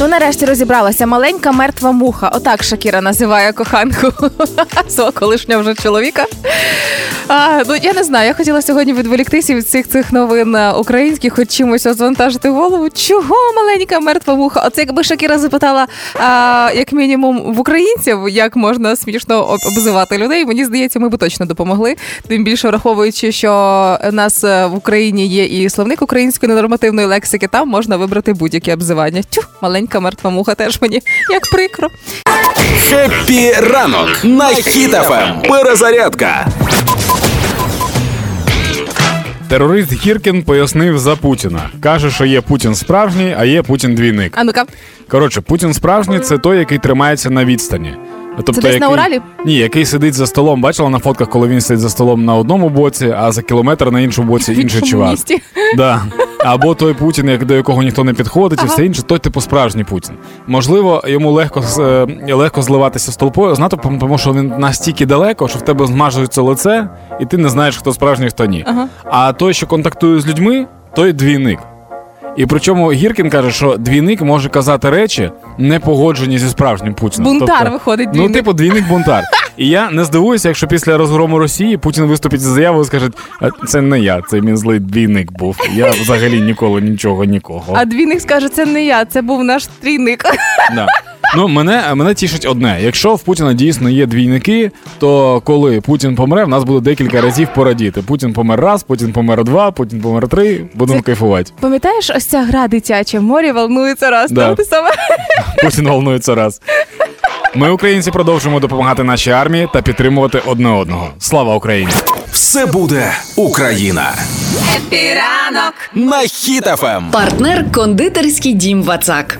Ну, нарешті розібралася маленька мертва муха. Отак Шакіра називає коханку свого колишнього вже чоловіка. А, ну я не знаю. Я хотіла сьогодні відволіктися від всіх цих новин е, українських, хоч чимось розвантажити голову. Чого маленька мертва муха? Оце якби Шакіра запитала, а, як мінімум, в українців, як можна смішно обзивати людей. Мені здається, ми би точно допомогли. Тим більше враховуючи, що у нас е, в Україні є і словник української ненормативної лексики, там можна вибрати будь-які обзивання. Тю, маленька мертва муха теж мені як прикро. Happy ранок на Хіт FM. Перезарядка. Терорист Гіркін пояснив за Путіна. Каже, що є Путін справжній, а є Путін двійник. А ну-ка, Коротше, Путін справжній це той, який тримається на відстані. Тобто, Це десь який, на Уралі? Ні, який сидить за столом. Бачила на фотках, коли він сидить за столом на одному боці, а за кілометр на іншому боці інший чувак. Да. Або той Путін, як- до якого ніхто не підходить, і все інше, той типу справжній Путін. Можливо, йому легко з- е, легко зливатися з толпою з натовпом, тому що він настільки далеко, що в тебе змажується лице, і ти не знаєш, хто справжній, хто ні. Ага. А той, що контактує з людьми, той двійник. І причому Гіркін каже, що двійник може казати речі, не погоджені зі справжнім Путіним. Бунтар виходить, Ну, типу, двійник бунтар. І я не здивуюся, якщо після розгрому Росії Путін виступить з заявою і скаже: це не я, це мій злий двійник був. Я взагалі ніколи нічого нікого. А двійник скаже, це не я, це був наш трійник. Да. Ну, мене, мене тішить одне: якщо в Путіна дійсно є двійники, то коли Путін помре, в нас буде декілька разів порадіти. Путін помер раз, Путін помер два, Путін помер три. Будемо Це- кайфувати. Пам'ятаєш, ось ця гра дитяча, море волнуется раз. Да. Там ти саме Путін волнуется раз. Ми, українці, продовжуємо допомагати нашій армії та підтримувати одне одного. Слава Україні! Все буде Україна. Happy ранок. На Хіт FM. Партнер кондитерський дім Вацак.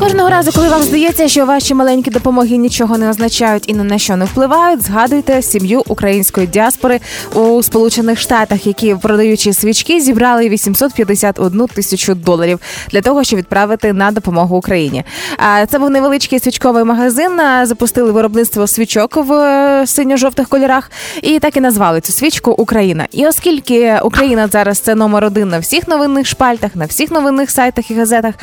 Кожного разу, коли вам здається, що ваші маленькі допомоги нічого не означають і ні на що не впливають, згадуйте сім'ю української діаспори у Сполучених Штатах, які продаючи свічки, зібрали 851 тисячу доларів для того, щоб відправити на допомогу Україні. Це був невеличкий свічковий магазин. Запустили виробництво свічок в е, синьо-жовтих кольорах, і так і назвали цю свічку Україна. І оскільки Україна зараз це номер один на всіх новинних шпальтах, на всіх новинних сайтах і газетах,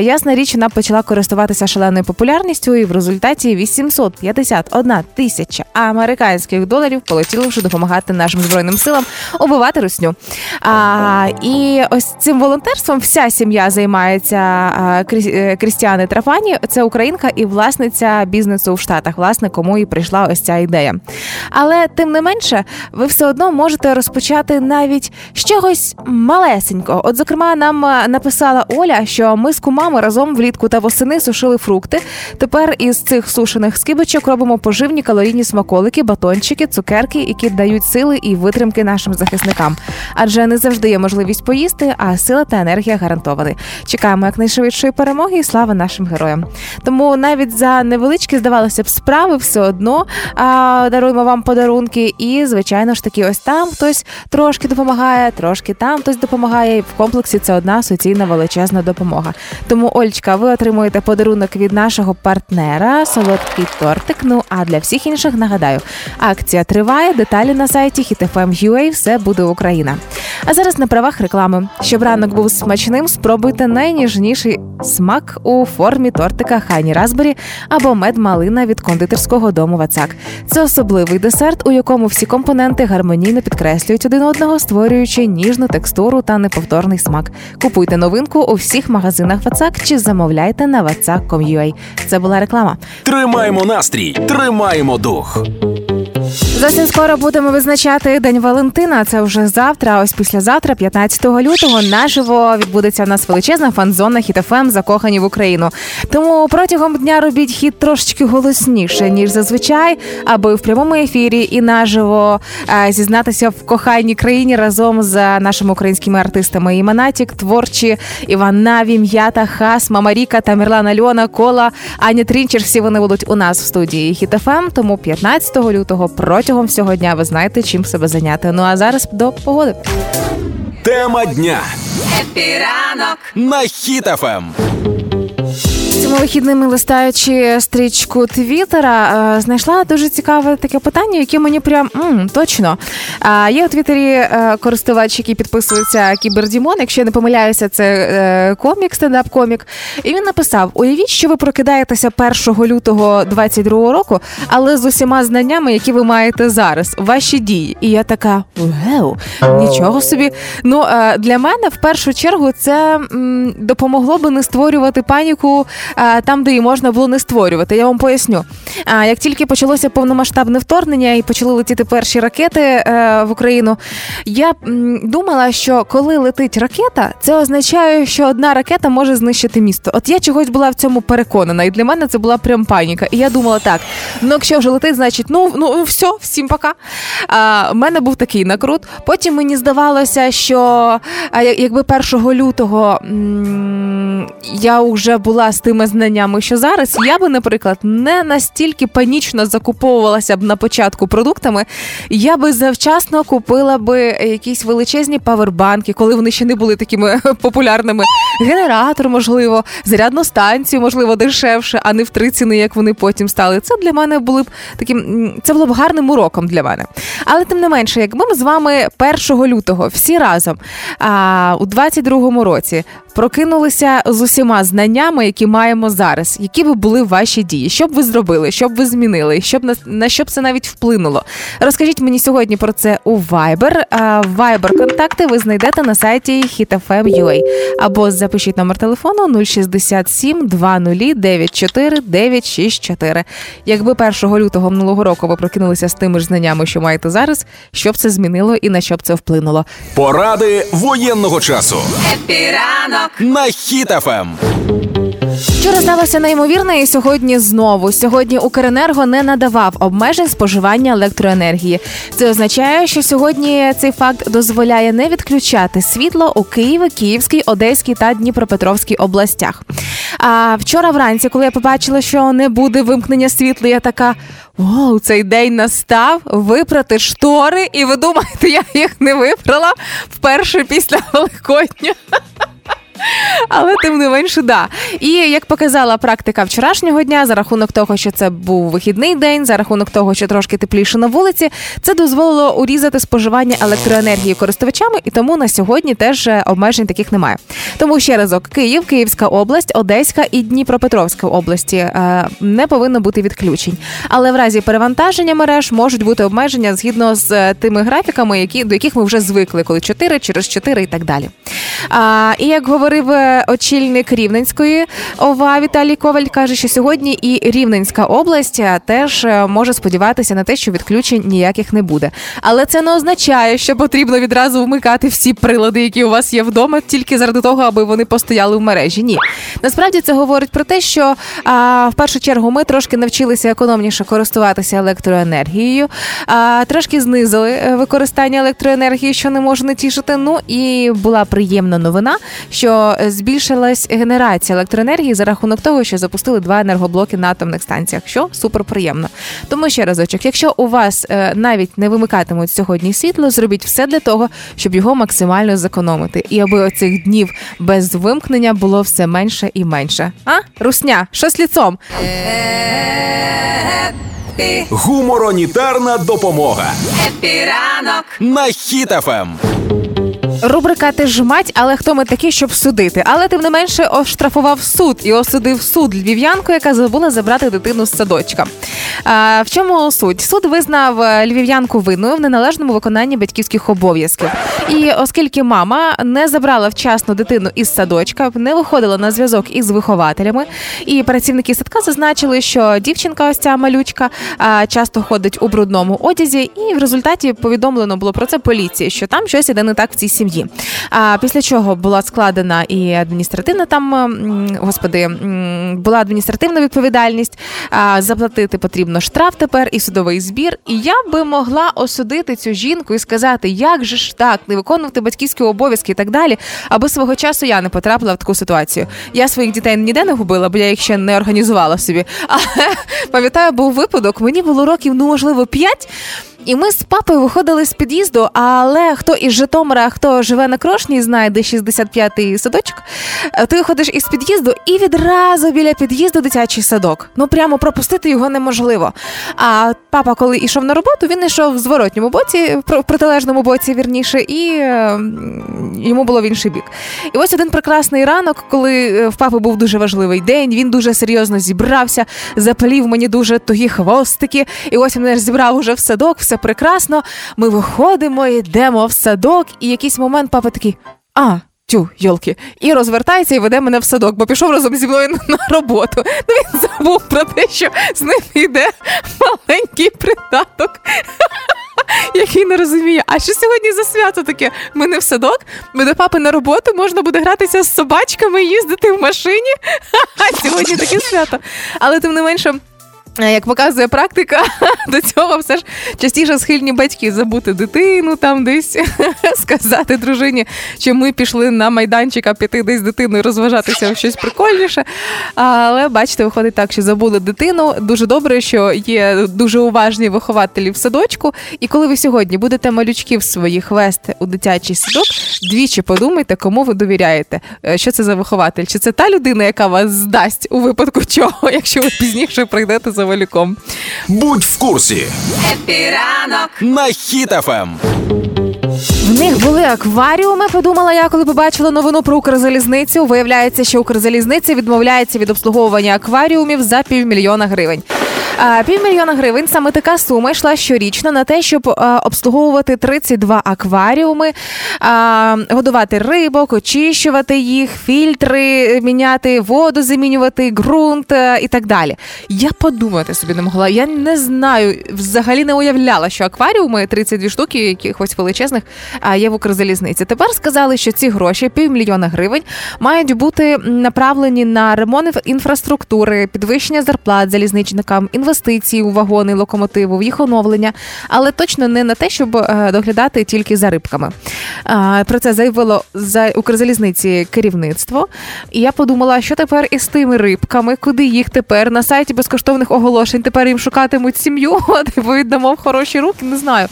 ясна річ, вона почала користуватися шаленою популярністю, і в результаті 851 тисяча американських доларів полетіли вже допомагати нашим збройним силам убивати русню. А, і ось цим волонтерством вся сім'я займається е, Крістіани Трафані. Це українка і власниця бізнесу в Штатах, власне, кому і прийшла ось ця ідея. Але тим не менше, ви все одно можете розпочати навіть з чогось малесенького. От, зокрема, нам е, написала Оля, що ми з кумами разом влітку та восени сушили фрукти. Тепер із цих сушених скибочок робимо поживні калорійні смаколики, батончики, цукерки, які дають сили і витримки нашим захисникам. Адже не завжди є можливість поїсти, а сила та енергія гарантовані. Чекаємо якнайшвидшої перемоги і слава нашим героям. Тому навіть за невеличкі, здавалося б, справи все одно а, даруємо вам подарунки. І, звичайно ж таки, ось там хтось трошки допомагає, трошки там хтось допомагає. І в комплексі це одна суцільна величезна допомога. Тому, Ольчка, ви отримуєте подарунок від нашого партнера, солодкий тортик. Ну а для всіх інших нагадаю, акція триває. Деталі на сайті HitFM.ua, все буде Україна. А зараз на правах реклами. Щоб ранок був смачним, спробуйте найніжніший смак у формі тортика Хані Разбері або мед-малина від кондитерського дому Вацак. Це особливий десерт, у якому всі компоненти гармонійно підкреслюють один одного, створюючи ніжну текстуру та неповторний смак. Купуйте новинку у всіх магазинах Вацак чи замовляйте на whatsapp.com.ua. Це була реклама. Тримаємо настрій, тримаємо дух. Зовсім скоро будемо визначати День Валентина. Це вже завтра. Ось післязавтра, 15 лютого, наживо відбудеться в нас величезна фан-зона Хіт FM закохані в Україну. Тому протягом дня робіть хіт трошечки голосніше ніж зазвичай, аби в прямому ефірі і наживо е, зізнатися в коханій країні разом з нашими українськими артистами. І Монатік, творчі, Іван Наві, М'ята, Хас, Мама Ріка, Тамерлан Альона, Кола, Аня Трінчер. Всі вони будуть у нас в студії Хіт FM. Тому 15 лютого протягом всього дня ви знаєте, чим себе зайняти. Ну а зараз до погоди. Тема дня Happy ранок. на Хіт FM. Цими вихідними листаючи стрічку Твіттера, е, знайшла дуже цікаве таке питання, яке мені прям м, точно. Є у Твіттері е, користувач, який підписується Кібердімон. Якщо я не помиляюся, це е, комік, стендап-комік. І він написав: уявіть, що ви прокидаєтеся 1 лютого 22 року, але з усіма знаннями, які ви маєте зараз, ваші дії. І я така вау, нічого собі. Ну для мене в першу чергу це допомогло би не створювати паніку там, де її можна було не створювати. Я вам поясню. А як тільки почалося повномасштабне вторгнення і почали летіти перші ракети е, в Україну, я думала, що коли летить ракета, це означає, що одна ракета може знищити місто. От я чогось була в цьому переконана, і для мене це була прям паніка. І я думала, так, ну якщо вже летить, значить, ну ну все, всім пока. А, в мене був такий накрут. Потім мені здавалося, що якби 1 лютого я вже була з тими знаннями, що зараз, я би, наприклад, не настільки панічно закуповувалася б на початку продуктами, я би завчасно купила би якісь величезні павербанки, коли вони ще не були такими популярними. Генератор, можливо, зарядну станцію, можливо, дешевше, а не в три ціни, як вони потім стали. Це для мене були б таким, це було б гарним уроком для мене. Але тим не менше, якби ми з вами 1 лютого всі разом а, у 22-му році прокинулися з усіма знаннями, які маємо зараз, які би були ваші дії, що б ви зробили, що б ви змінили, що б на, на що б це навіть вплинуло. Розкажіть мені сьогодні про це у Viber. А, Viber контакти ви знайдете на сайті hitfm.ua або запишіть номер телефону 067 20 94 964. Якби 1 лютого минулого року ви прокинулися з тими ж знаннями, що маєте зараз, що б це змінило і на що б це вплинуло? Поради воєнного часу Епіранок. на Ем. Вчора сталося неймовірне, і сьогодні знову. Сьогодні Укренерго не надавав обмежень споживання електроенергії. Це означає, що сьогодні цей факт дозволяє не відключати світло у Києві, Київській, Одеській та Дніпропетровській областях. А вчора вранці, коли я побачила, що не буде вимкнення світла, я така. Вау, цей день настав випрати штори, і ви думаєте, я їх не випрала вперше після Великодня. Але тим не менше, да. І як показала практика вчорашнього дня, за рахунок того, що це був вихідний день, за рахунок того, що трошки тепліше на вулиці, це дозволило урізати споживання електроенергії користувачами, і тому на сьогодні теж е, обмежень таких немає. Тому ще разок: Київ, Київська область, Одеська і Дніпропетровська області е, не повинно бути відключень. Але в разі перевантаження мереж можуть бути обмеження згідно з е, тими графіками, які до яких ми вже звикли, коли 4 через 4 і так далі. А, і як говорив е, очільник Рівненської ОВА Віталій Коваль, каже, що сьогодні і Рівненська область е, теж е, може сподіватися на те, що відключень ніяких не буде. Але це не означає, що потрібно відразу вмикати всі прилади, які у вас є вдома, тільки заради того, аби вони постояли в мережі. Ні, насправді це говорить про те, що а, в першу чергу ми трошки навчилися економніше користуватися електроенергією, а, трошки знизили використання електроенергії, що не може не тішити. Ну і була приємна новина, що збільшилась генерація електроенергії за рахунок того, що запустили два енергоблоки на атомних станціях, що супер приємно. Тому ще разочок, якщо у вас е, навіть не вимикатимуть сьогодні світло, зробіть все для того, щоб його максимально зекономити, і аби оцих днів без вимкнення було все менше і менше. А русня, що з ліцом? Гуморонітарна допомога Епіранок. на Ем. Рубрика ти ж мать, але хто ми такі, щоб судити? Але тим не менше оштрафував суд і осудив суд львів'янку, яка забула забрати дитину з садочка. А, в чому суть? Суд визнав е, львів'янку винною в неналежному виконанні батьківських обов'язків. І оскільки мама не забрала вчасно дитину із садочка, не виходила на зв'язок із вихователями, і працівники садка зазначили, що дівчинка, ось ця малючка, часто ходить у брудному одязі, і в результаті повідомлено було про це поліції, що там щось іде не так в цій сім'ї. А після чого була складена і адміністративна там, господи, була адміністративна відповідальність. А, заплатити потрібно штраф тепер і судовий збір. І я би могла осудити цю жінку і сказати, як же ж так, не виконувати батьківські обов'язки і так далі, аби свого часу я не потрапила в таку ситуацію. Я своїх дітей ніде не губила, бо я їх ще не організувала собі. Але пам'ятаю, був випадок, мені було років, ну можливо, п'ять. І ми з папою виходили з під'їзду, але хто із Житомира, хто живе на крошні знає, де 65-й садочок, е, ти виходиш із під'їзду і відразу біля під'їзду дитячий садок. Ну прямо пропустити його неможливо. А папа, коли йшов на роботу, він йшов в зворотньому боці, в протилежному боці, вірніше, і е, йому було в інший бік. І ось один прекрасний ранок, коли е, в папи був дуже важливий день, він дуже серйозно зібрався, запалів мені дуже тугі хвостики. І ось він мене зібрав уже в садок, все прекрасно. Ми виходимо, йдемо в садок, і якийсь момент папа такий: а. Тю, йолки, і розвертається і веде мене в садок, бо пішов разом зі мною на роботу. Ну він забув про те, що з ним йде маленький придаток, який не розуміє. А що сьогодні за свято таке? Ми не в садок, до папи на роботу, можна буде гратися з собачками, їздити в машині. Сьогодні таке свято. Але тим не менше. Е, як показує практика, до цього все ж частіше схильні батьки забути дитину, там десь сказати дружині, що ми пішли на майданчик, а піти десь з дитиною розважатися в щось прикольніше. Але бачите, виходить так, що забули дитину. Дуже добре, що є дуже уважні вихователі в садочку. І коли ви сьогодні будете малючків своїх вести у дитячий садок, двічі подумайте, кому ви довіряєте. Е, що це за вихователь? Чи це та людина, яка вас здасть у випадку чого, якщо ви пізніше прийдете за малюком. Будь в курсі Хеппі ранок на Хіт-ФМ. В них були акваріуми. Подумала я, коли побачила новину про Укрзалізницю. Виявляється, що Укрзалізниця відмовляється від обслуговування акваріумів за півмільйона гривень. Півмільйона гривень саме така сума йшла щорічно на те, щоб обслуговувати 32 акваріуми, годувати рибок, очищувати їх, фільтри міняти, воду замінювати, ґрунт е, і так далі. Я подумати собі не могла. Я не знаю, взагалі не уявляла, що акваріуми 32 штуки, якихось величезних, є в Укрзалізниці. Тепер сказали, що ці гроші, півмільйона гривень, мають бути направлені на ремонт інфраструктури, підвищення зарплат залізничникам інвестиції у вагони, локомотиву, в їх оновлення, але точно не на те, щоб е, доглядати тільки за рибками. Про це заявило за Укрзалізниці керівництво. І я подумала, що тепер із тими рибками, куди їх тепер на сайті безкоштовних оголошень тепер їм шукатимуть сім'ю, віддамо в хороші руки. Не знаю,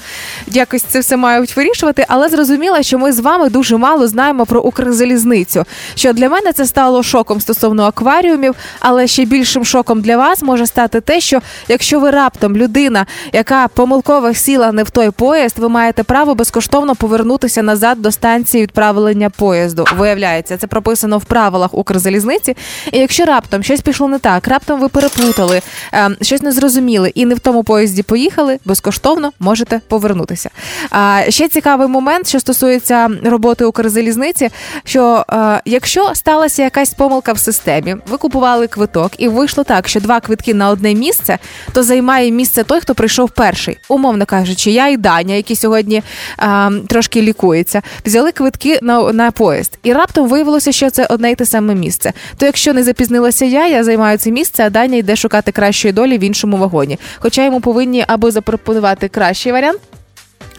якось це все мають вирішувати, але зрозуміла, що ми з вами дуже мало знаємо про Укрзалізницю. Що для мене це стало шоком стосовно акваріумів, але ще більшим шоком для вас може стати те, що якщо ви раптом людина, яка помилково сіла не в той поїзд, ви маєте право безкоштовно повернутися назад до станції відправлення поїзду. Виявляється, це прописано в правилах Укрзалізниці. І якщо раптом щось пішло не так, раптом ви переплутали, ем, щось не зрозуміли і не в тому поїзді поїхали, безкоштовно можете повернутися. А ще цікавий момент, що стосується роботи Укрзалізниці, що е, якщо сталася якась помилка в системі, ви купували квиток, і вийшло так, що два квитки на одне місце, то займає місце той, хто прийшов перший. Умовно кажучи, я і Даня, які сьогодні а, трошки лікуються, взяли квитки на на поїзд, і раптом виявилося, що це одне й те саме місце. То якщо не запізнилася я, я займаю це місце, а Даня йде шукати кращої долі в іншому вагоні. Хоча йому повинні або запропонувати кращий варіант.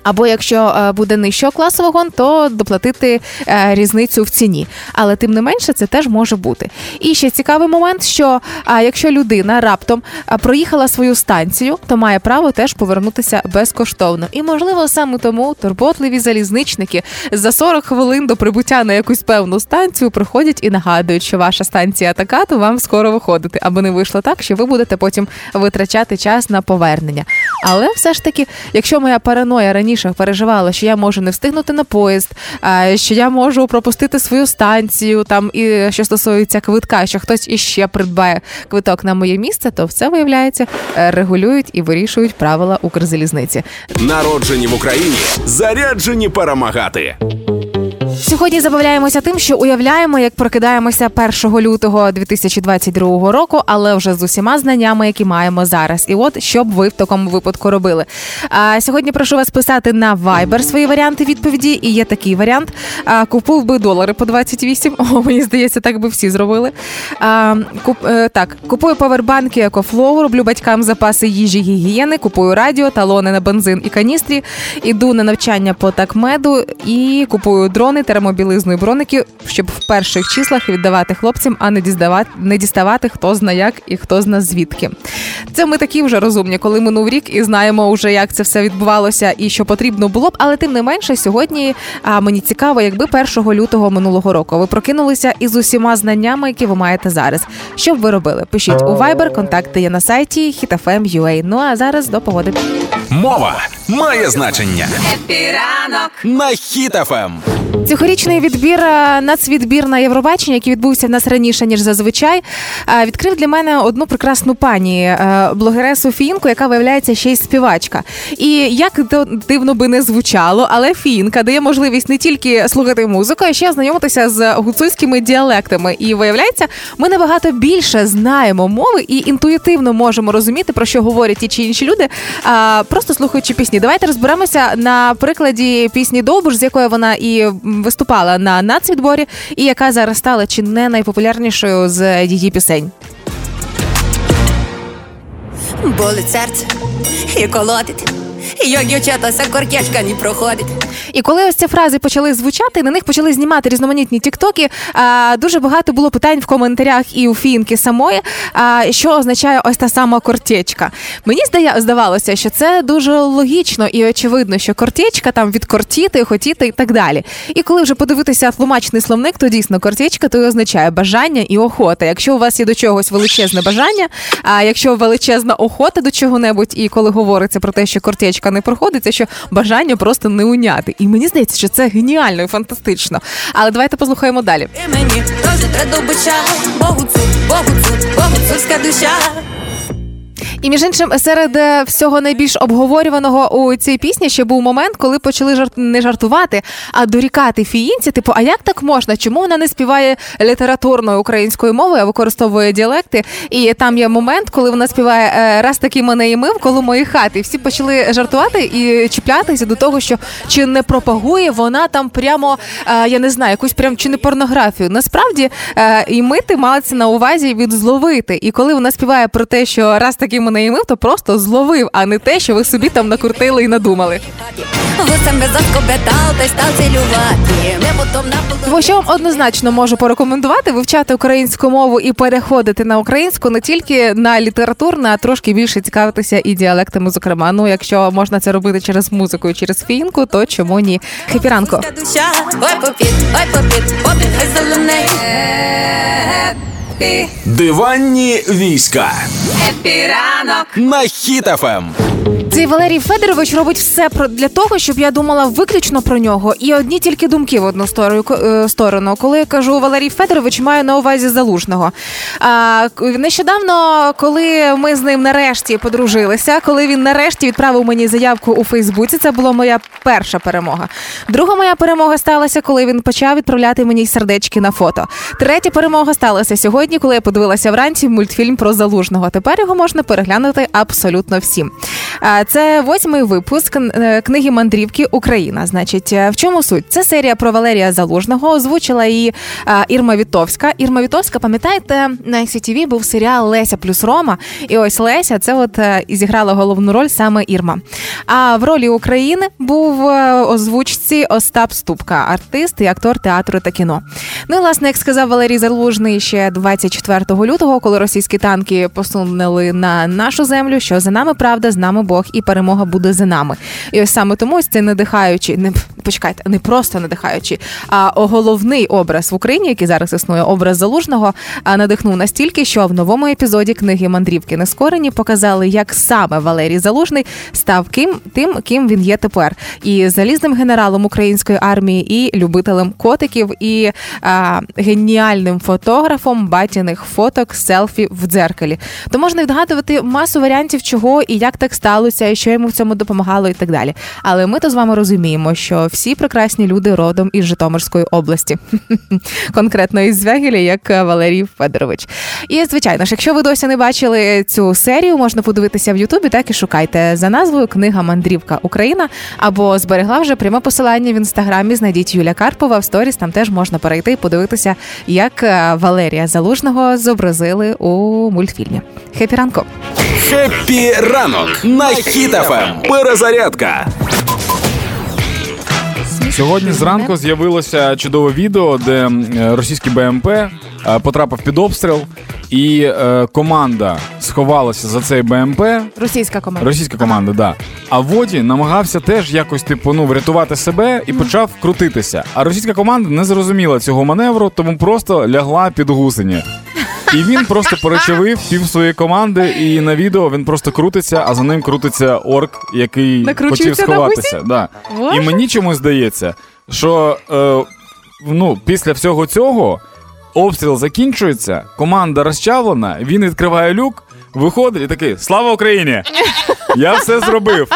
Або якщо е, буде нижчого класу вагон, то доплатити е, різницю в ціні. Але тим не менше це теж може бути. І ще цікавий момент, що якщо людина раптом проїхала свою станцію, то має право теж повернутися безкоштовно. І можливо саме тому турботливі залізничники за 40 хвилин до прибуття на якусь певну станцію приходять і нагадують, що ваша станція така, то вам скоро виходити, аби не вийшло так, що ви будете потім витрачати час на повернення. Але все ж таки, якщо моя параноя раніше переживала, що я можу не встигнути на поїзд, що я можу пропустити свою станцію, там і що стосується квитка, що хтось іще придбає квиток на моє місце, то все виявляється, е, регулюють і вирішують правила Укрзалізниці. Народжені в Україні заряджені перемагати. Сьогодні забавляємося тим, що уявляємо, як прокидаємося 1 лютого 2022 року, але вже з усіма знаннями, які маємо зараз. І от що б ви в такому випадку робили. А сьогодні прошу вас писати на Viber свої варіанти відповіді. І є такий варіант: а, купив би долари по 28. О, мені здається, так би всі зробили. А, куп, е, Так, купую павербанки EcoFlow, роблю батькам запаси їжі гігієни, купую радіо, талони на бензин і каністрі, іду на навчання по такмеду і купую дрони, термометри, термобілизну і броники, щоб в перших числах віддавати хлопцям, а не діставати, не діставати хто зна як і хто зна звідки. Це ми такі вже розумні, коли минув рік і знаємо вже, як це все відбувалося і що потрібно було б. Але тим не менше, сьогодні а, мені цікаво, якби 1 лютого минулого року ви прокинулися із усіма знаннями, які ви маєте зараз. Що б ви робили? Пишіть у Viber, контакти є на сайті hitfm.ua. Ну а зараз до погоди. Мова має значення Хеппі ранок. на Ем. Хіт-ФМ. Цьогорічний відбір е, нацвідбір на Євробачення, який відбувся в нас раніше ніж зазвичай, е, відкрив для мене одну прекрасну пані е, блогересу Фінку, яка виявляється ще й співачка. І як то дивно би не звучало, але фінка дає можливість не тільки слухати музику, а ще знайомитися з гуцульськими діалектами. І виявляється, ми набагато більше знаємо мови і інтуїтивно можемо розуміти, про що говорять ті чи інші люди, просто слухаючи пісні. Давайте розберемося на прикладі пісні Довбуш, з якою вона і виступала на нацвідборі, і яка зараз стала чи не найпопулярнішою з її пісень. Болить серце і колотить, як дівчата ся коркешка не проходить. І коли ось ці фрази почали звучати, на них почали знімати різноманітні тіктоки. А, дуже багато було питань в коментарях і у фінки самої. А, що означає ось та сама кортєчка? Мені здає, здавалося, що це дуже логічно і очевидно, що кортєчка там від кортіти, хотіти і так далі. І коли вже подивитися тлумачний словник, то дійсно кортєчка то й означає бажання і охота. Якщо у вас є до чогось величезне бажання, а якщо величезна охота до чого-небудь, і коли говориться про те, що кортєчка не проходиться, що бажання просто не уняти. І мені здається, що це геніально і фантастично. Але давайте послухаємо далі. І мені теж треба бича, богуцу, богуцу, богуцульська душа. І між іншим, серед е, всього найбільш обговорюваного у цій пісні ще був момент, коли почали жарт не жартувати, а дорікати фіїнці. Типу, а як так можна? Чому вона не співає літературною українською мовою, а використовує діалекти? І там є момент, коли вона співає е, раз таки мене і мив коло моєї хати. І всі почали жартувати і чіплятися до того, що чи не пропагує вона там прямо е, я не знаю, якусь прям чи не порнографію. Насправді і мити це на увазі від зловити. І коли вона співає про те, що раз таки мене і мив, то просто зловив, а не те, що ви собі там накрутили і надумали. Та цілювати. Не потом на полу. Що вам однозначно можу порекомендувати вивчати українську мову і переходити на українську не тільки на літературну, а трошки більше цікавитися і діалектами. Зокрема, ну якщо можна це робити через музику і через фінку, то чому ні? Хепі ранку. душа, ой попід, ой попід, попід, хай зелений. Епі. Диванні війська Епіранок. на Ем. Цей Валерій Федорович робить все про для того, щоб я думала виключно про нього, і одні тільки думки в одну сторону. е, сторону. Коли я кажу Валерій Федорович, маю на увазі залужного. А нещодавно, коли ми з ним нарешті подружилися, коли він нарешті відправив мені заявку у Фейсбуці, це була моя перша перемога. Друга моя перемога сталася, коли він почав відправляти мені сердечки на фото. Третя перемога сталася сьогодні, коли я подивилася вранці мультфільм про залужного. Тепер його можна переглянути абсолютно всім. Це восьмий випуск е, книги мандрівки Україна. Значить, е, в чому суть? Це серія про Валерія Залужного. Озвучила її Ірма Вітовська. Ірма Вітовська, пам'ятаєте, на ICTV був серіал Леся плюс Рома. І ось Леся, це от е, і зіграла головну роль саме Ірма. А в ролі України був озвучці Остап Ступка, артист і актор театру та кіно. Ну і власне, як сказав Валерій Залужний ще 24 лютого, коли російські танки посунули на нашу землю, що за нами правда, з нами Бог, і перемога буде за нами. І ось саме тому ось цей надихаючий, не почекайте, не просто надихаючий, а головний образ в Україні, який зараз існує, образ залужного, надихнув настільки, що в новому епізоді книги Мандрівки Нескорені показали, як саме Валерій Залужний став ким тим, ким він є тепер, і залізним генералом української армії, і любителем котиків, і а, геніальним фотографом батіних фоток селфі в дзеркалі. То можна відгадувати масу варіантів, чого і як так сталося, і що йому в цьому допомагало, і так далі. Але ми то з вами розуміємо, що всі прекрасні люди родом із Житомирської області, конкретно із Звягеля, як Валерій Федорович. І звичайно ж, якщо ви досі не бачили цю серію, можна подивитися в Ютубі, так і шукайте за назвою Книга Мандрівка Україна або зберегла вже пряме посилання в інстаграмі. Знайдіть Юля Карпова в сторіс. Там теж можна перейти і подивитися, як е, Валерія Залужного зобразили у мультфільмі. Хеппі ранок! Хеппі ранок на Хіт-ФМ. Перезарядка. Сьогодні зранку з'явилося чудове відео, де е, російський БМП е, потрапив під обстріл, і е, команда сховалася за цей БМП. Російська команда. Російська команда, да. А водій намагався теж якось типу ну врятувати себе і почав крутитися. А російська команда не зрозуміла цього маневру, тому просто лягла під гусені. І він просто перечавив пів своєї команди, і на відео він просто крутиться, а за ним крутиться орк, який хотів сховатися. Да. І мені чомусь здається, що е, ну, після всього цього обстріл закінчується, команда розчавлена, він відкриває люк, виходить і такий: Слава Україні! Я все зробив.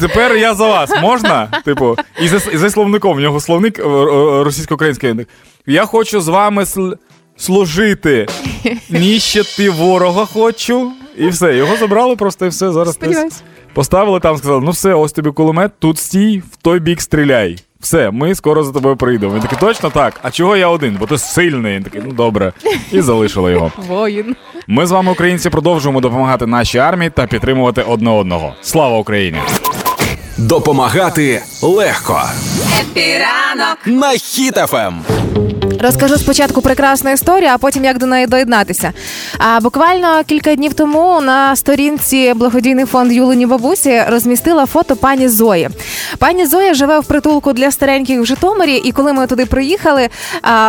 Тепер я за вас. Можна? Типу, і за, і за словником, в нього словник е, е, російсько-український. Я хочу з вами сл- служити. Ніщити ворога хочу. І все. Його забрали просто і все. Зараз десь поставили там, сказали: ну все, ось тобі кулемет, тут стій, в той бік стріляй. Все, ми скоро за тобою прийдемо. Він такий, точно так. А чого я один? Бо ти сильний. Він такий, ну добре. І залишили його. Воїн. Ми з вами, українці, продовжуємо допомагати нашій армії та підтримувати одне одного. Слава Україні! Допомагати легко. Епіранок. На Ем. Розкажу спочатку прекрасну історію, а потім як до неї доєднатися. А буквально кілька днів тому на сторінці благодійний фонд Юлині бабусі розмістила фото пані Зої. Пані Зоя живе в притулку для стареньких в Житомирі, і коли ми туди приїхали,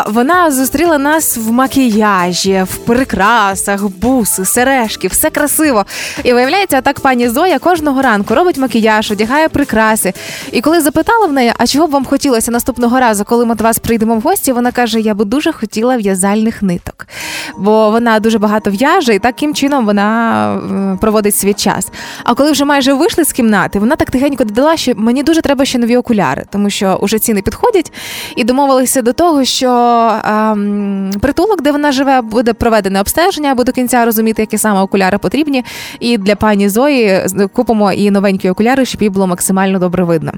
вона зустріла нас в макіяжі, в прикрасах, буси, сережки, все красиво. І виявляється, так пані Зоя кожного ранку робить макіяж, одягає прикраси. І коли запитала в неї, а чого б вам хотілося наступного разу, коли ми до вас прийдемо в гості, вона каже: Я би дуже хотіла в'язальних ниток, бо вона дуже багато в'яже, і таким чином вона е, проводить свій час. А коли вже майже вийшли з кімнати, вона так тихенько додала, що мені дуже треба ще нові окуляри, тому що уже ціни підходять, і домовилися до того, що ем, притулок, де вона живе, буде проведене обстеження, аби до кінця розуміти, які саме окуляри потрібні. І для пані Зої купимо і новенькі окуляри, щоб їй було максимально добре видно.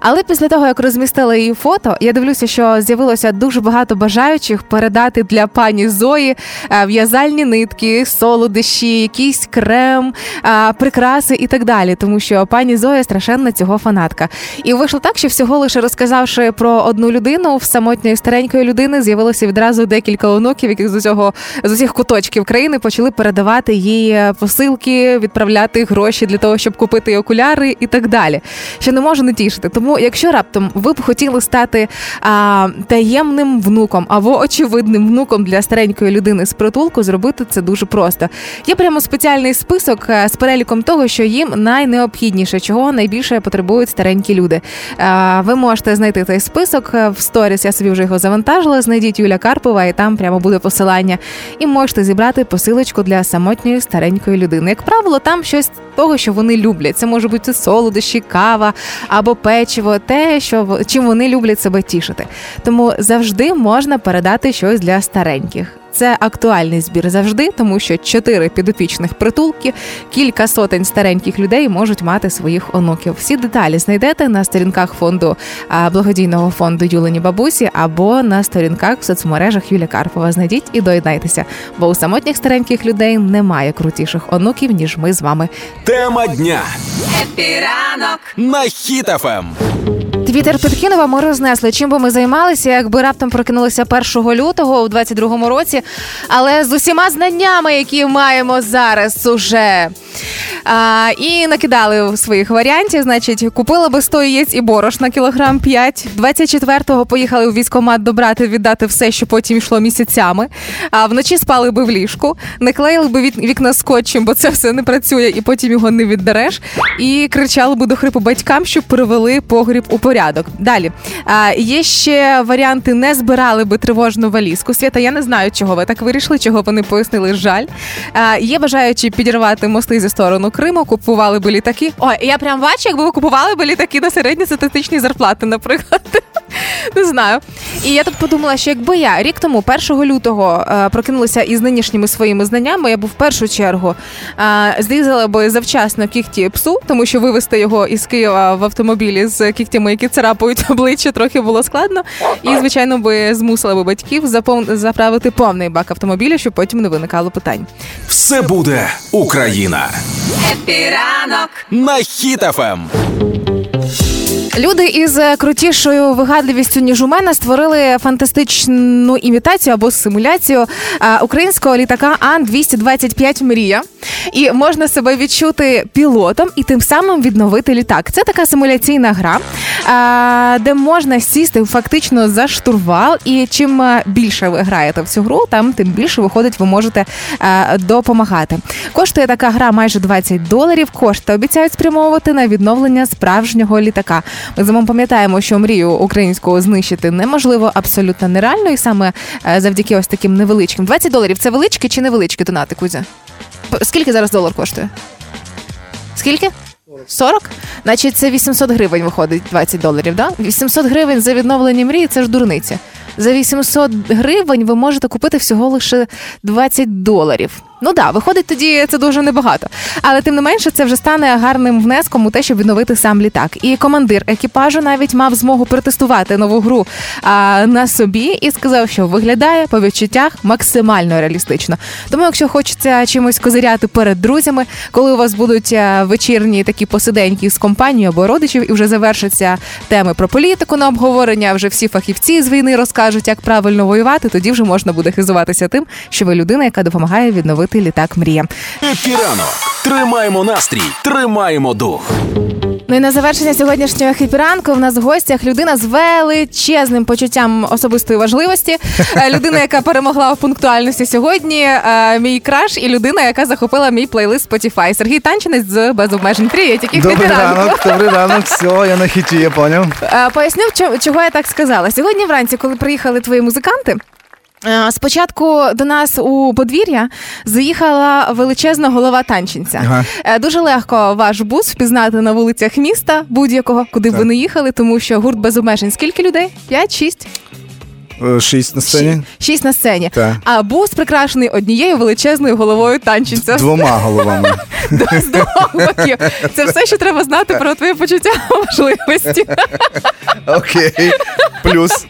Але після того, як розмістили її фото, я дивлюся, що з'явилося дуже багато бажаючих передати для пані Зої е, в'язальні нитки, солодощі, якийсь крем, е, прикраси і так далі. Тому що пані Зоя страшенна цього фанатка. І вийшло так, що всього лише розказавши про одну людину, в самотньої старенької людини з'явилося відразу декілька онуків, які з усього з усіх куточків країни почали передавати їй посилки, відправляти гроші для того, щоб купити окуляри і так далі. Що не можу не тішити. Тому, якщо раптом ви б хотіли стати а, таємним внуком або очевидним внуком для старенької людини з притулку, зробити це дуже просто. Є прямо спеціальний список е, з переліком того, що їм найнеобхідніше, чого найбільше потребують старенькі люди. Е, Ви можете знайти цей список е, в сторіс. Я собі вже його завантажила. Знайдіть Юля Карпова, і там прямо буде посилання. І можете зібрати посилочку для самотньої старенької людини. Як правило, там щось того, що вони люблять. Це може бути солодощі, кава або печиво, те, що чим вони люблять себе тішити. Тому завжди можна передати щось для стареньких. Це актуальний збір завжди, тому що чотири підопічних притулки, кілька сотень стареньких людей можуть мати своїх онуків. Всі деталі знайдете на сторінках фонду благодійного фонду Юлені Бабусі або на сторінках в соцмережах Юлія Карпова. Знайдіть і доєднайтеся, бо у самотніх стареньких людей немає крутіших онуків ніж ми з вами. Тема дня Епіранок. на Ем. Твіттер підкинув, ми рознесли. Чим би ми займалися, якби раптом прокинулися 1 лютого у 22-му році, але з усіма знаннями, які маємо зараз уже. А, і накидали своїх варіантів. Значить, купили би 100 яєць і борош на кілограм 5. 24-го поїхали у військкомат добрати, віддати все, що потім йшло місяцями. А вночі спали би в ліжку, не клеїли би вікна скотчем, бо це все не працює, і потім його не віддереш. І кричали би до хрипу батькам, щоб привели погріб у порядок. Далі а, є ще варіанти: не збирали би тривожну валізку. Свята, я не знаю, чого ви так вирішили, чого вони пояснили. Жаль. А, є бажаючі підірвати мости зі сторону Криму, купували би літаки. Ой, я прям бачу, якби ви купували би літаки на середньостатистичні зарплати, наприклад. Не знаю. І я тут подумала, що якби я рік тому, 1 лютого, е, прокинулася із нинішніми своїми знаннями, я б в першу чергу е, зрізала би завчасно кігті псу, тому що вивезти його із Києва в автомобілі з кігтями, які царапають обличчя, трохи було складно. І, звичайно, би змусила би батьків заправити повний бак автомобіля, щоб потім не виникало питань. Все буде Україна Хеппі ранок. на Хіт-ФМ. Люди із е, крутішою вигадливістю ніж у мене створили фантастичну імітацію або симуляцію е, українського літака Ан 225 Мрія. І можна себе відчути пілотом і тим самим відновити літак. Це така симуляційна гра, де можна сісти фактично за штурвал. І чим е, більше ви граєте в цю гру, там тим більше виходить, ви можете е, допомагати. Коштує така гра майже 20 доларів. Кошти обіцяють спрямовувати на відновлення справжнього літака. Ми з вами пам'ятаємо, що мрію українського знищити неможливо, абсолютно нереально, і саме е, завдяки ось таким невеличким. 20 доларів це величкі чи невеличкі донати, Кузя? Скільки зараз долар коштує? Скільки? 40? Значить, це 800 гривень виходить 20 доларів, да? 800 гривень за відновлення мрії це ж дурниця. За 800 гривень ви можете купити всього лише 20 доларів. Ну да, виходить тоді це дуже небагато. Але тим не менше, це вже стане гарним внеском у те, щоб відновити сам літак. І командир екіпажу навіть мав змогу протестувати нову гру а, на собі і сказав, що виглядає по відчуттях максимально реалістично. Тому, якщо хочеться чимось козиряти перед друзями, коли у вас будуть е, вечірні такі посиденьки з компанією або родичів, і вже завершаться теми про політику на обговорення, вже всі фахівці з війни розкажуть, як правильно воювати, тоді вже можна буде хизуватися тим, що ви людина, яка допомагає відновити літак мрія. Епіранок. Тримаємо настрій, тримаємо дух. Ну і на завершення сьогоднішнього хіпіранку в нас в гостях людина з величезним почуттям особистої важливості. Е, Людина, яка перемогла в пунктуальності сьогодні. е, Мій краш, і людина, яка захопила мій плейлист Spotify. Сергій Танчинець з без обмежень. Привіт, який Добрий ранок, добрий ранок, все, я на хіті, я поняв. Е, Поясню, чого я так сказала. Сьогодні вранці, коли приїхали твої музиканти. Е, Спочатку до нас у подвір'я заїхала величезна голова танчинця. Ага. Е, Дуже легко ваш бус впізнати на вулицях міста будь-якого, куди б ви не їхали, тому що гурт без обмежень. Скільки людей? П'ять, шість? Е, на сцені. Шість, шість на сцені. Так. А бус прикрашений однією величезною головою танчинця. Двома головами. З двох боків. Це все, що треба знати про твоє почуття важливості. Окей. Плюс.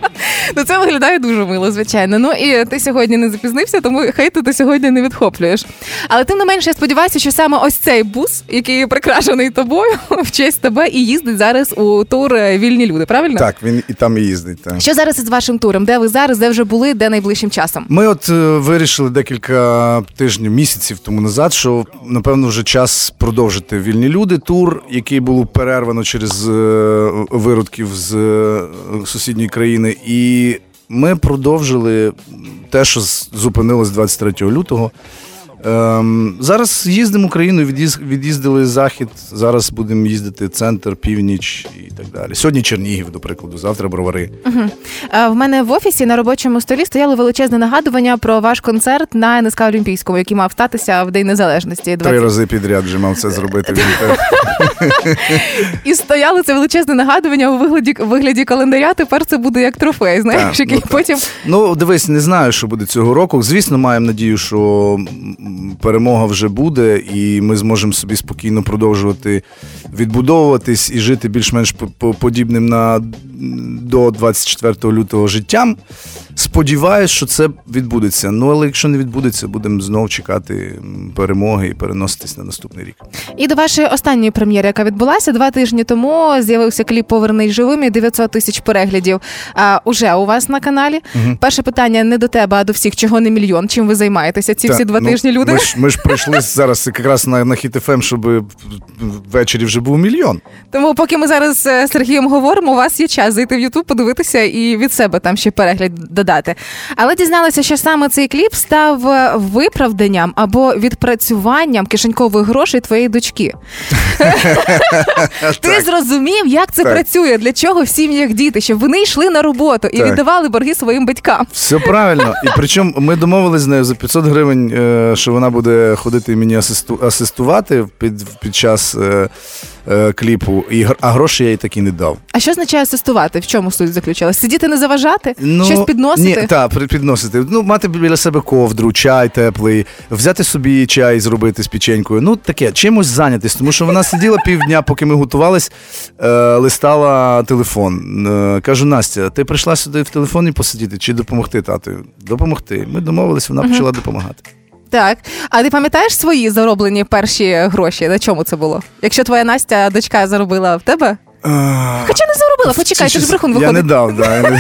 Ну це виглядає дуже мило, звичайно. Ну і ти сьогодні не запізнився, тому хейту ти сьогодні не відхоплюєш. Але тим не менше, я сподіваюся, що саме ось цей бус, який прикрашений тобою, в честь тебе і їздить зараз у тур вільні люди. Правильно? Так, він і там і їздить. Так. Що зараз із вашим туром? Де ви зараз, де вже були, де найближчим часом? Ми от е, вирішили декілька тижнів, місяців тому назад, що напевно вже час продовжити вільні люди. Тур, який було перервано через е, виродків з е, сусідньої країни, і ми продовжили те, що з- зупинилось 23 лютого. Ем, зараз їздимо Україною, від'їз- від'їздили захід. Зараз будемо їздити центр, північ і так далі. Сьогодні Чернігів, до прикладу, завтра бровари. Е, В мене в офісі на робочому столі стояло величезне нагадування про ваш концерт на НСК Олімпійському, який мав статися в День Незалежності. Три рази підряд вже мав це зробити. І стояло це величезне нагадування у вигляді вигляді календаря. Тепер це буде як трофей. Знаєш, який ну, потім Ну, дивись, не знаю, що буде цього року. Звісно, маємо надію, що перемога вже буде, і ми зможемо собі спокійно продовжувати відбудовуватись і жити більш-менш по- по- подібним на до 24 лютого життям. Сподіваюсь, що це відбудеться. Ну, але якщо не відбудеться, будемо знову чекати перемоги і переноситись на наступний рік. І до вашої останньої прем'єри, яка відбулася два тижні тому, з'явився кліп Повернись живим і 900 тисяч переглядів. А, уже у вас на каналі. Перше питання не до тебе, а до всіх, чого не мільйон. Чим ви займаєтеся? Ці всі два ну, тижні люди. Ми ж, ми ж прийшли зараз якраз на, на Хіт ФМ, щоб ввечері вже був мільйон. Тому, поки ми зараз е, з Сергієм говоримо, у вас є час зайти в Ютуб, подивитися і від себе там ще перегляд додати. Але дізналася, що саме цей кліп став е, виправданням або відпрацюванням кишенькових грошей твоєї дочки. Ти зрозумів, як це працює, для чого в сім'ях діти, щоб вони йшли на роботу і віддавали борги своїм батькам. Все правильно. І причому ми домовились з нею за 500 гривень, е, що вона буде ходити і мені асистувати під, під час е, кліпу, і, гр- а гроші я їй такі не дав. А що означає асистувати? В чому суть заключалась? Сидіти не заважати? Щось підносити? Ну, Ні, так, підносити. Ну, мати біля себе ковдру, чай теплий, взяти собі чай зробити з печенькою. Ну, таке, чимось зайнятись, тому що вона сиділа півдня, поки ми готувались, е, листала телефон. Е, кажу, Настя, ти прийшла сюди в телефоні посидіти чи допомогти тату? Допомогти. Ми домовились, вона почала допомагати. Так. А ти пам'ятаєш свої зароблені перші гроші? На чому це було? Якщо твоя Настя, дочка, заробила в тебе Хоча не заробила, почекай, ти ж брехун Я не дав, да.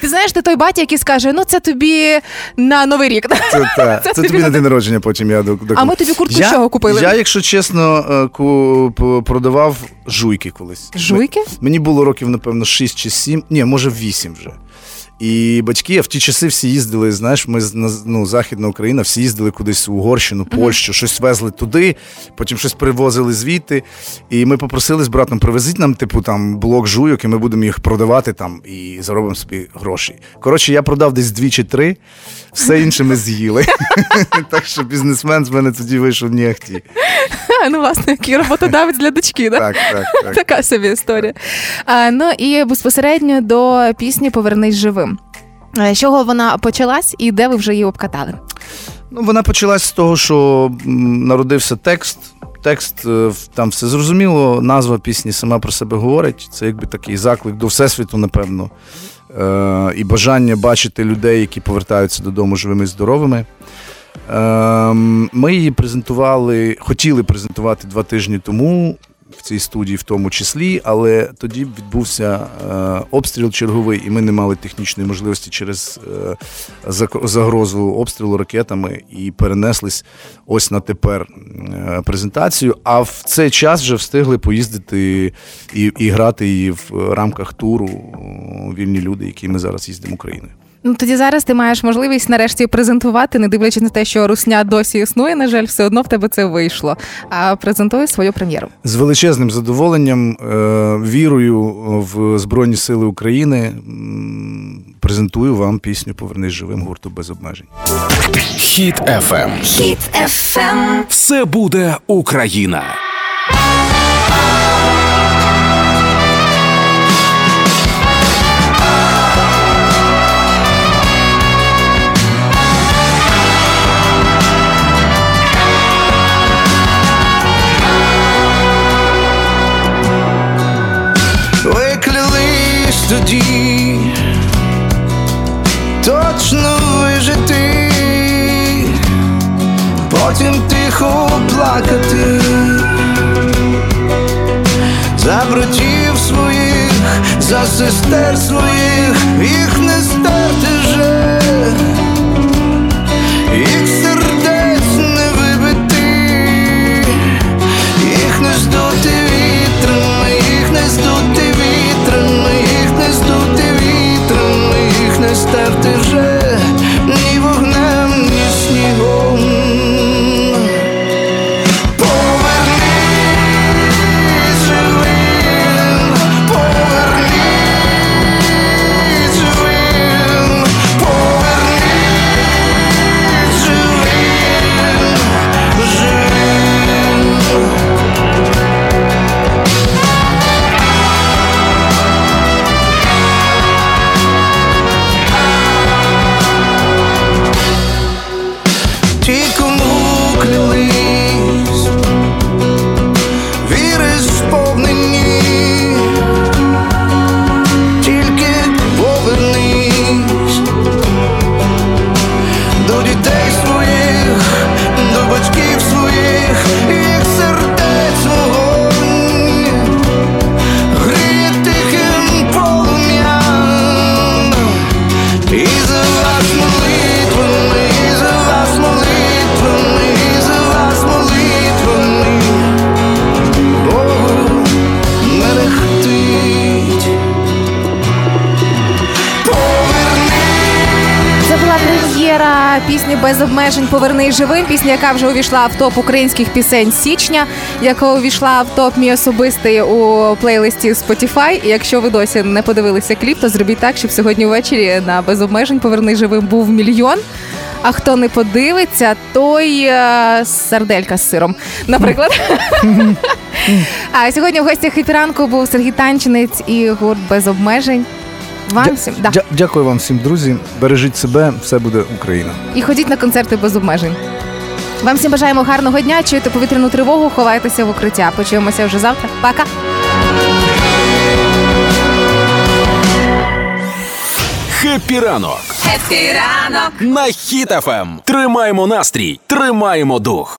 Ти знаєш, ти той батя, який скаже, ну це тобі на новий рік. Це, та, Це це тобі на день народження потім я до, до... А ми тобі куртку я, з чого купили? Я, якщо чесно, е, продавав жуйки колись. Жуйки? Мені було років, напевно, 6 чи 7, ні, може 8 вже. І батьки, а в ті часи всі їздили, знаєш, ми ну, Західна Україна, всі їздили кудись у Угорщину, Польщу, щось везли туди, потім щось привозили звідти. І ми попросили з братом, привезіть нам, типу, там блок жуйок, і ми будемо їх продавати там і заробимо собі гроші. Коротше, я продав десь дві чи три, все інше ми з'їли. Так що бізнесмен з мене тоді вийшов ахті. Ну, власне, який роботодавець для дочки? Так, так, так. Така собі історія. Ну і безпосередньо до пісні Повернись живим. Е, З чого вона почалась і де ви вже її обкатали? Ну, вона почалась з того, що народився текст. Текст е, там все зрозуміло, назва пісні сама про себе говорить. Це якби такий заклик до всесвіту, напевно. Е, і бажання бачити людей, які повертаються додому живими і здоровими. Ем, Ми її презентували, хотіли презентувати два тижні тому в цій студії, в тому числі, але тоді відбувся е, обстріл черговий, і ми не мали технічної можливості через е, загрозу обстрілу ракетами і перенеслись ось на тепер е, презентацію. А в цей час вже встигли поїздити і, і грати її в рамках туру вільні люди, які ми зараз їздимо Україною. Ну тоді зараз ти маєш можливість нарешті презентувати, не дивлячись на те, що русня досі існує. На жаль, все одно в тебе це вийшло. А презентуй свою прем'єру. З величезним задоволенням, е, вірою в Збройні Сили України презентую вам пісню Повернись живим гурту без обмежень. Хіт FM. Хіт FM. Все буде Україна. Потім тихо плакати. За братів своїх, за сестер своїх, їх не стерти вже, їх без обмежень Повернись живим. Пісня, яка вже увійшла в топ українських пісень січня, яка увійшла в топ мій особистий у плейлисті Spotify. І якщо ви досі не подивилися кліп, то зробіть так, щоб сьогодні ввечері на без обмежень Повернись живим був мільйон. А хто не подивиться, той е, сарделька з сиром, наприклад. а сьогодні в гостях «Хепіранку» був Сергій Танчинець і гурт без обмежень. Вам всім да. Дя- Дякую вам всім, друзі. Бережіть себе, все буде Україна. і ходіть на концерти без обмежень. Вам всім бажаємо гарного дня. Чуєте повітряну тривогу, ховайтеся в укриття. Почуємося вже завтра. Пока. Хеппі ранок Хеппі ранок. на Хіт FM. Тримаємо настрій, тримаємо дух.